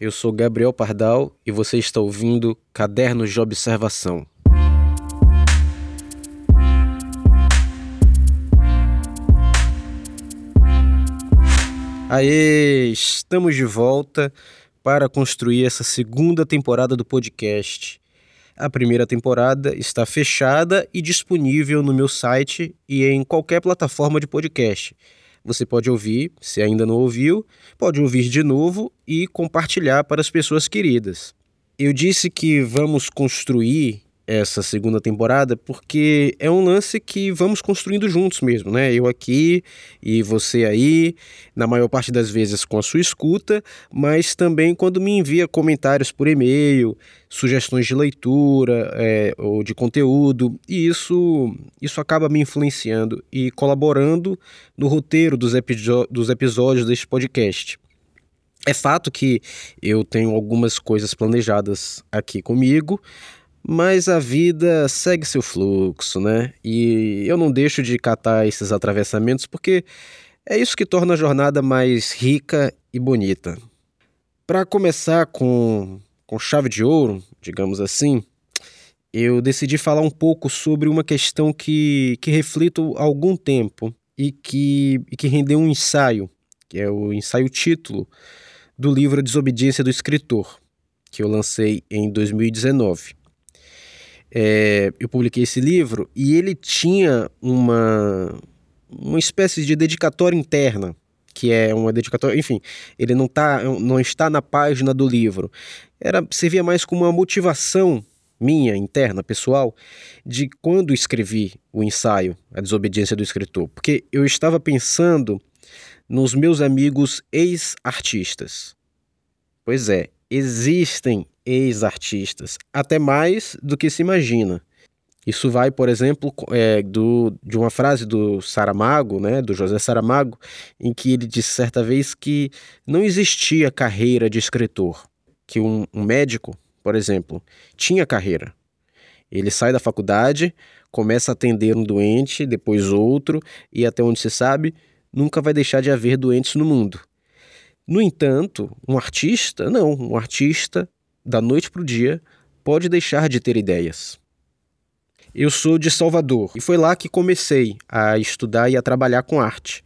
Eu sou Gabriel Pardal e você está ouvindo Cadernos de Observação. Aê, estamos de volta para construir essa segunda temporada do podcast. A primeira temporada está fechada e disponível no meu site e em qualquer plataforma de podcast. Você pode ouvir, se ainda não ouviu, pode ouvir de novo e compartilhar para as pessoas queridas. Eu disse que vamos construir essa segunda temporada porque é um lance que vamos construindo juntos mesmo, né? Eu aqui e você aí, na maior parte das vezes com a sua escuta, mas também quando me envia comentários por e-mail, sugestões de leitura é, ou de conteúdo, e isso, isso acaba me influenciando e colaborando no roteiro dos, dos episódios deste podcast. É fato que eu tenho algumas coisas planejadas aqui comigo, mas a vida segue seu fluxo, né? E eu não deixo de catar esses atravessamentos porque é isso que torna a jornada mais rica e bonita. Para começar com, com chave de ouro, digamos assim, eu decidi falar um pouco sobre uma questão que, que reflito há algum tempo e que, e que rendeu um ensaio, que é o ensaio título do livro Desobediência do Escritor, que eu lancei em 2019 é, eu publiquei esse livro e ele tinha uma, uma espécie de dedicatória interna, que é uma dedicatória, enfim, ele não, tá, não está na página do livro. Era servia mais como uma motivação minha, interna, pessoal, de quando escrevi o ensaio A Desobediência do Escritor, porque eu estava pensando nos meus amigos ex-artistas. Pois é, existem ex-artistas, até mais do que se imagina. Isso vai, por exemplo, é, do, de uma frase do Saramago, né, do José Saramago, em que ele disse certa vez que não existia carreira de escritor, que um, um médico, por exemplo, tinha carreira. Ele sai da faculdade, começa a atender um doente, depois outro, e até onde se sabe, nunca vai deixar de haver doentes no mundo. No entanto, um artista, não, um artista da noite para o dia, pode deixar de ter ideias. Eu sou de Salvador e foi lá que comecei a estudar e a trabalhar com arte.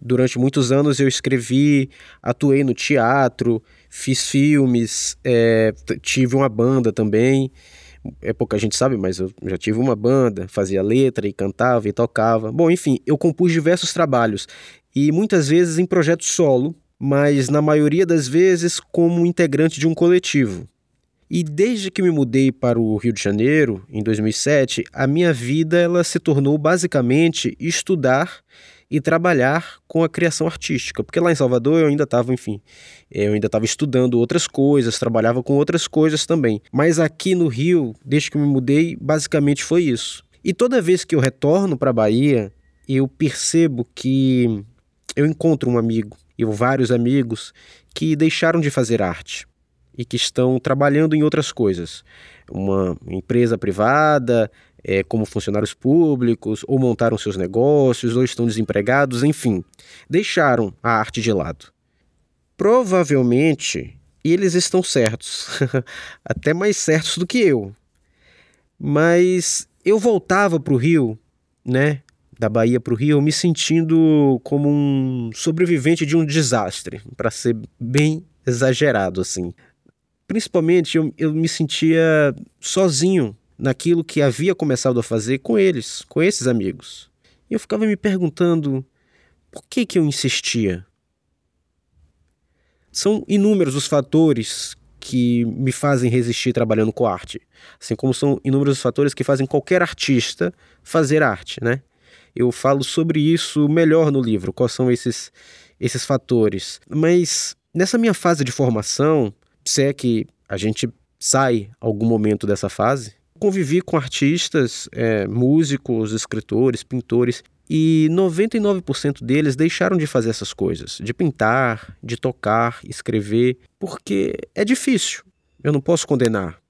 Durante muitos anos eu escrevi, atuei no teatro, fiz filmes, é, tive uma banda também. É pouca gente sabe, mas eu já tive uma banda, fazia letra e cantava e tocava. Bom, enfim, eu compus diversos trabalhos e muitas vezes em projetos solo, mas na maioria das vezes como integrante de um coletivo. E desde que me mudei para o Rio de Janeiro, em 2007, a minha vida ela se tornou basicamente estudar e trabalhar com a criação artística, porque lá em Salvador eu ainda estava, enfim, eu ainda estava estudando outras coisas, trabalhava com outras coisas também. Mas aqui no Rio, desde que me mudei, basicamente foi isso. E toda vez que eu retorno para a Bahia, eu percebo que eu encontro um amigo, e vários amigos que deixaram de fazer arte e que estão trabalhando em outras coisas. Uma empresa privada, é, como funcionários públicos, ou montaram seus negócios, ou estão desempregados, enfim, deixaram a arte de lado. Provavelmente eles estão certos, até mais certos do que eu. Mas eu voltava para o Rio, né, da Bahia para o Rio, me sentindo como um sobrevivente de um desastre, para ser bem exagerado assim. Principalmente eu, eu me sentia sozinho naquilo que havia começado a fazer com eles, com esses amigos. E eu ficava me perguntando por que, que eu insistia. São inúmeros os fatores que me fazem resistir trabalhando com arte, assim como são inúmeros os fatores que fazem qualquer artista fazer arte, né? Eu falo sobre isso melhor no livro, quais são esses, esses fatores. Mas nessa minha fase de formação, se é que a gente sai algum momento dessa fase, convivi com artistas, é, músicos, escritores, pintores, e 99% deles deixaram de fazer essas coisas, de pintar, de tocar, escrever, porque é difícil. Eu não posso condenar.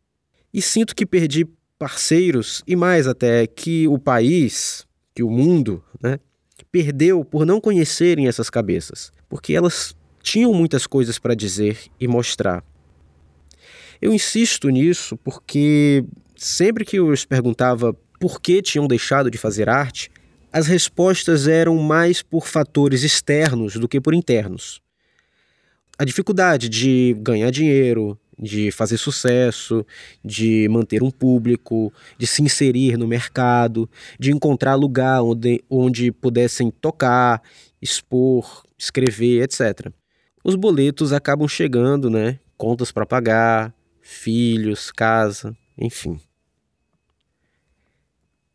E sinto que perdi parceiros e mais até que o país, que o mundo né, perdeu por não conhecerem essas cabeças, porque elas tinham muitas coisas para dizer e mostrar. Eu insisto nisso porque sempre que eu os perguntava por que tinham deixado de fazer arte, as respostas eram mais por fatores externos do que por internos. A dificuldade de ganhar dinheiro, de fazer sucesso, de manter um público, de se inserir no mercado, de encontrar lugar onde, onde pudessem tocar, expor, escrever, etc. Os boletos acabam chegando, né? Contas para pagar, filhos, casa, enfim.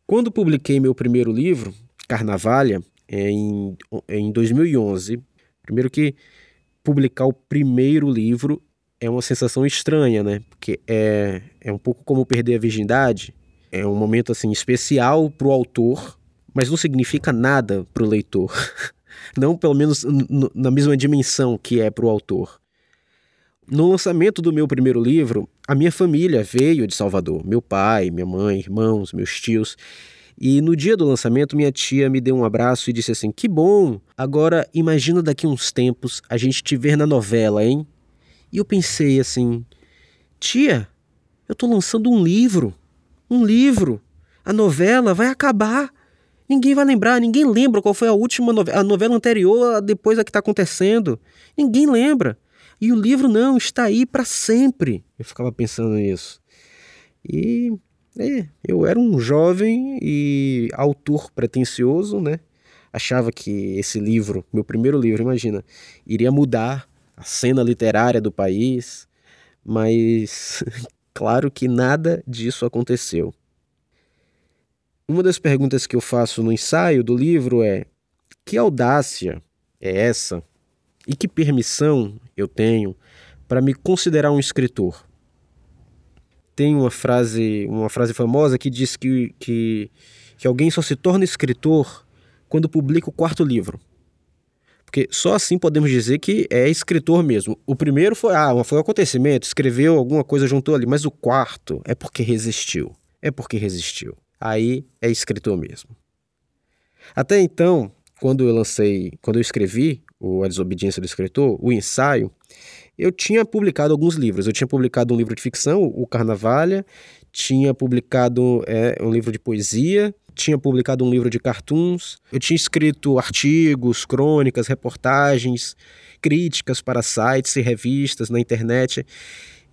Quando publiquei meu primeiro livro, Carnavalha, é em, é em 2011, primeiro que publicar o primeiro livro é uma sensação estranha, né? Porque é, é um pouco como perder a virgindade. É um momento assim especial para o autor, mas não significa nada para o leitor. Não, pelo menos na mesma dimensão que é para o autor. No lançamento do meu primeiro livro, a minha família veio de Salvador. Meu pai, minha mãe, irmãos, meus tios. E no dia do lançamento, minha tia me deu um abraço e disse assim: Que bom! Agora imagina daqui uns tempos a gente te ver na novela, hein? E eu pensei assim: Tia, eu tô lançando um livro. Um livro. A novela vai acabar. Ninguém vai lembrar, ninguém lembra qual foi a última novela, a novela anterior depois da que está acontecendo. Ninguém lembra. E o livro não, está aí para sempre. Eu ficava pensando nisso. E é, eu era um jovem e autor pretensioso, né? Achava que esse livro, meu primeiro livro, imagina, iria mudar a cena literária do país, mas claro que nada disso aconteceu. Uma das perguntas que eu faço no ensaio do livro é: que audácia é essa e que permissão eu tenho para me considerar um escritor? Tem uma frase, uma frase famosa que diz que, que, que alguém só se torna escritor quando publica o quarto livro. Porque só assim podemos dizer que é escritor mesmo. O primeiro foi, ah, foi um acontecimento, escreveu alguma coisa, juntou ali, mas o quarto é porque resistiu. É porque resistiu. Aí é escritor mesmo. Até então, quando eu lancei, quando eu escrevi o A Desobediência do Escritor, o ensaio, eu tinha publicado alguns livros. Eu tinha publicado um livro de ficção, o Carnavalha, tinha publicado é, um livro de poesia, tinha publicado um livro de cartoons, eu tinha escrito artigos, crônicas, reportagens, críticas para sites e revistas na internet.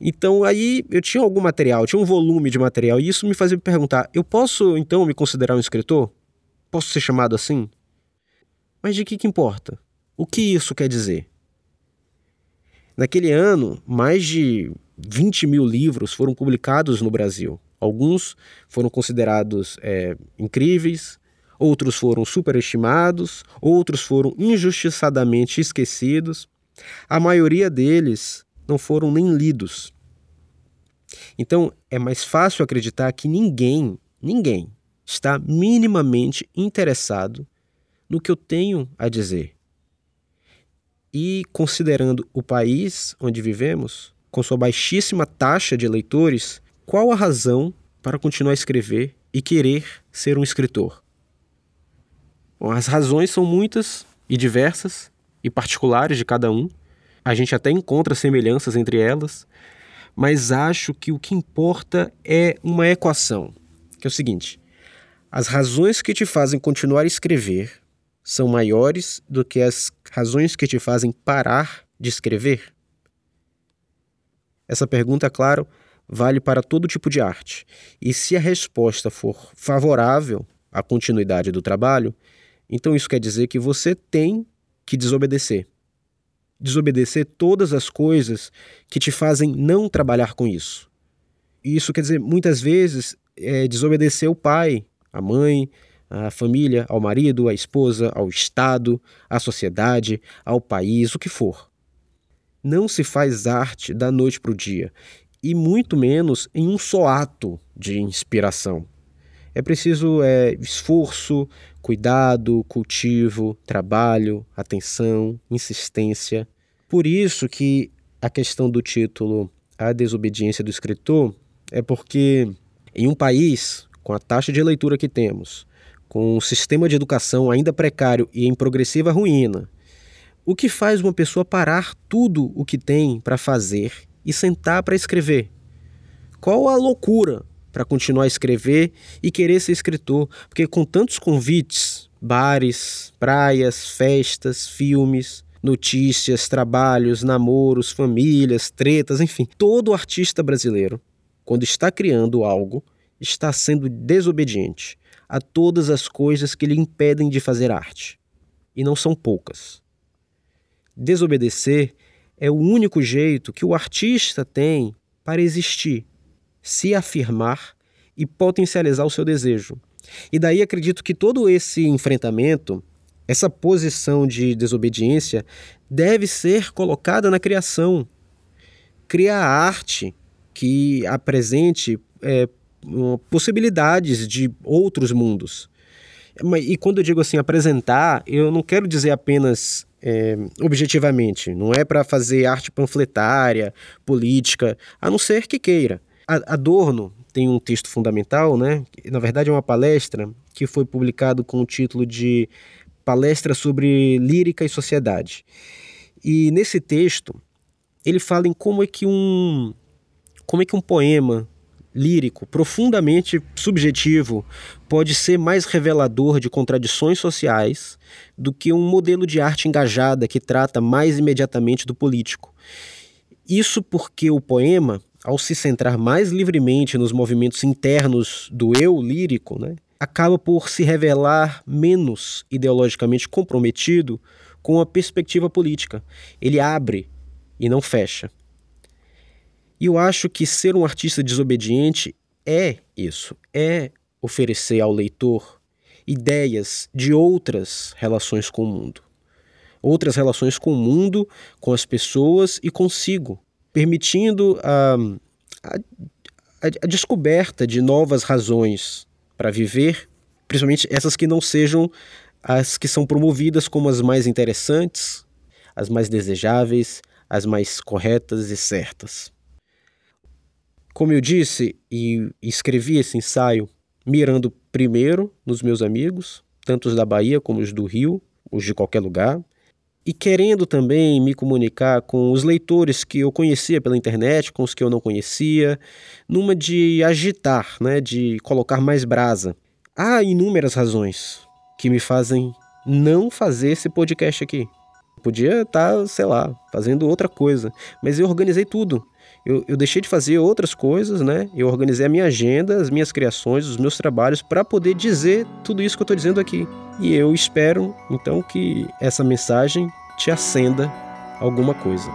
Então aí eu tinha algum material, tinha um volume de material, e isso me fazia me perguntar: eu posso então me considerar um escritor? Posso ser chamado assim? Mas de que, que importa? O que isso quer dizer? Naquele ano, mais de 20 mil livros foram publicados no Brasil. Alguns foram considerados é, incríveis, outros foram superestimados, outros foram injustiçadamente esquecidos. A maioria deles não foram nem lidos. Então é mais fácil acreditar que ninguém, ninguém, está minimamente interessado no que eu tenho a dizer. E considerando o país onde vivemos, com sua baixíssima taxa de leitores, qual a razão para continuar a escrever e querer ser um escritor? Bom, as razões são muitas e diversas e particulares de cada um. A gente até encontra semelhanças entre elas, mas acho que o que importa é uma equação, que é o seguinte: as razões que te fazem continuar a escrever são maiores do que as razões que te fazem parar de escrever? Essa pergunta, claro, vale para todo tipo de arte. E se a resposta for favorável à continuidade do trabalho, então isso quer dizer que você tem que desobedecer. Desobedecer todas as coisas que te fazem não trabalhar com isso. E isso quer dizer, muitas vezes, é desobedecer o pai, a mãe, a família, ao marido, à esposa, ao Estado, à sociedade, ao país, o que for. Não se faz arte da noite para o dia e muito menos em um só ato de inspiração. É preciso é, esforço, cuidado, cultivo, trabalho, atenção, insistência. Por isso que a questão do título A Desobediência do Escritor é porque em um país com a taxa de leitura que temos, com um sistema de educação ainda precário e em progressiva ruína, o que faz uma pessoa parar tudo o que tem para fazer e sentar para escrever? Qual a loucura para continuar a escrever e querer ser escritor? Porque com tantos convites, bares, praias, festas, filmes, notícias, trabalhos, namoros, famílias, tretas, enfim, todo artista brasileiro, quando está criando algo, está sendo desobediente a todas as coisas que lhe impedem de fazer arte. E não são poucas. Desobedecer é o único jeito que o artista tem para existir, se afirmar e potencializar o seu desejo. E daí acredito que todo esse enfrentamento, essa posição de desobediência, deve ser colocada na criação. Criar arte que apresente é, possibilidades de outros mundos. E quando eu digo assim, apresentar, eu não quero dizer apenas é, objetivamente, não é para fazer arte panfletária, política, a não ser que queira. Adorno tem um texto fundamental, né? Na verdade é uma palestra que foi publicado com o título de Palestra sobre Lírica e Sociedade. E nesse texto ele fala em como é que um como é que um poema lírico, profundamente subjetivo, pode ser mais revelador de contradições sociais do que um modelo de arte engajada que trata mais imediatamente do político. Isso porque o poema, ao se centrar mais livremente nos movimentos internos do eu lírico, né, acaba por se revelar menos ideologicamente comprometido com a perspectiva política. Ele abre e não fecha. E eu acho que ser um artista desobediente é isso, é oferecer ao leitor ideias de outras relações com o mundo. Outras relações com o mundo, com as pessoas e consigo, permitindo a, a, a descoberta de novas razões para viver, principalmente essas que não sejam as que são promovidas como as mais interessantes, as mais desejáveis, as mais corretas e certas. Como eu disse e escrevi esse ensaio mirando primeiro nos meus amigos, tanto os da Bahia como os do Rio, os de qualquer lugar, e querendo também me comunicar com os leitores que eu conhecia pela internet, com os que eu não conhecia, numa de agitar, né, de colocar mais brasa. Há inúmeras razões que me fazem não fazer esse podcast aqui. podia estar, tá, sei lá, fazendo outra coisa, mas eu organizei tudo eu, eu deixei de fazer outras coisas, né? Eu organizei a minha agenda, as minhas criações, os meus trabalhos para poder dizer tudo isso que eu estou dizendo aqui. E eu espero, então, que essa mensagem te acenda alguma coisa.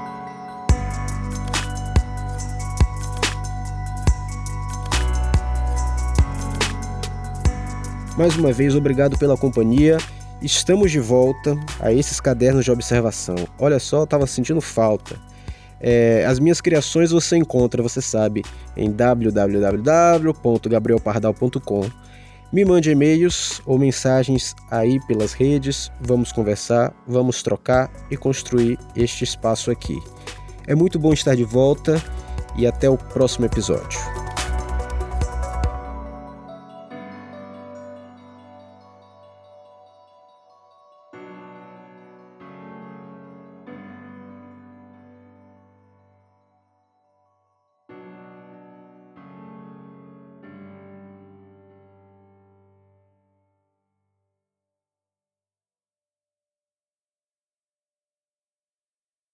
Mais uma vez, obrigado pela companhia. Estamos de volta a esses cadernos de observação. Olha só, eu estava sentindo falta. É, as minhas criações você encontra, você sabe, em www.gabrielpardal.com. Me mande e-mails ou mensagens aí pelas redes, vamos conversar, vamos trocar e construir este espaço aqui. É muito bom estar de volta e até o próximo episódio.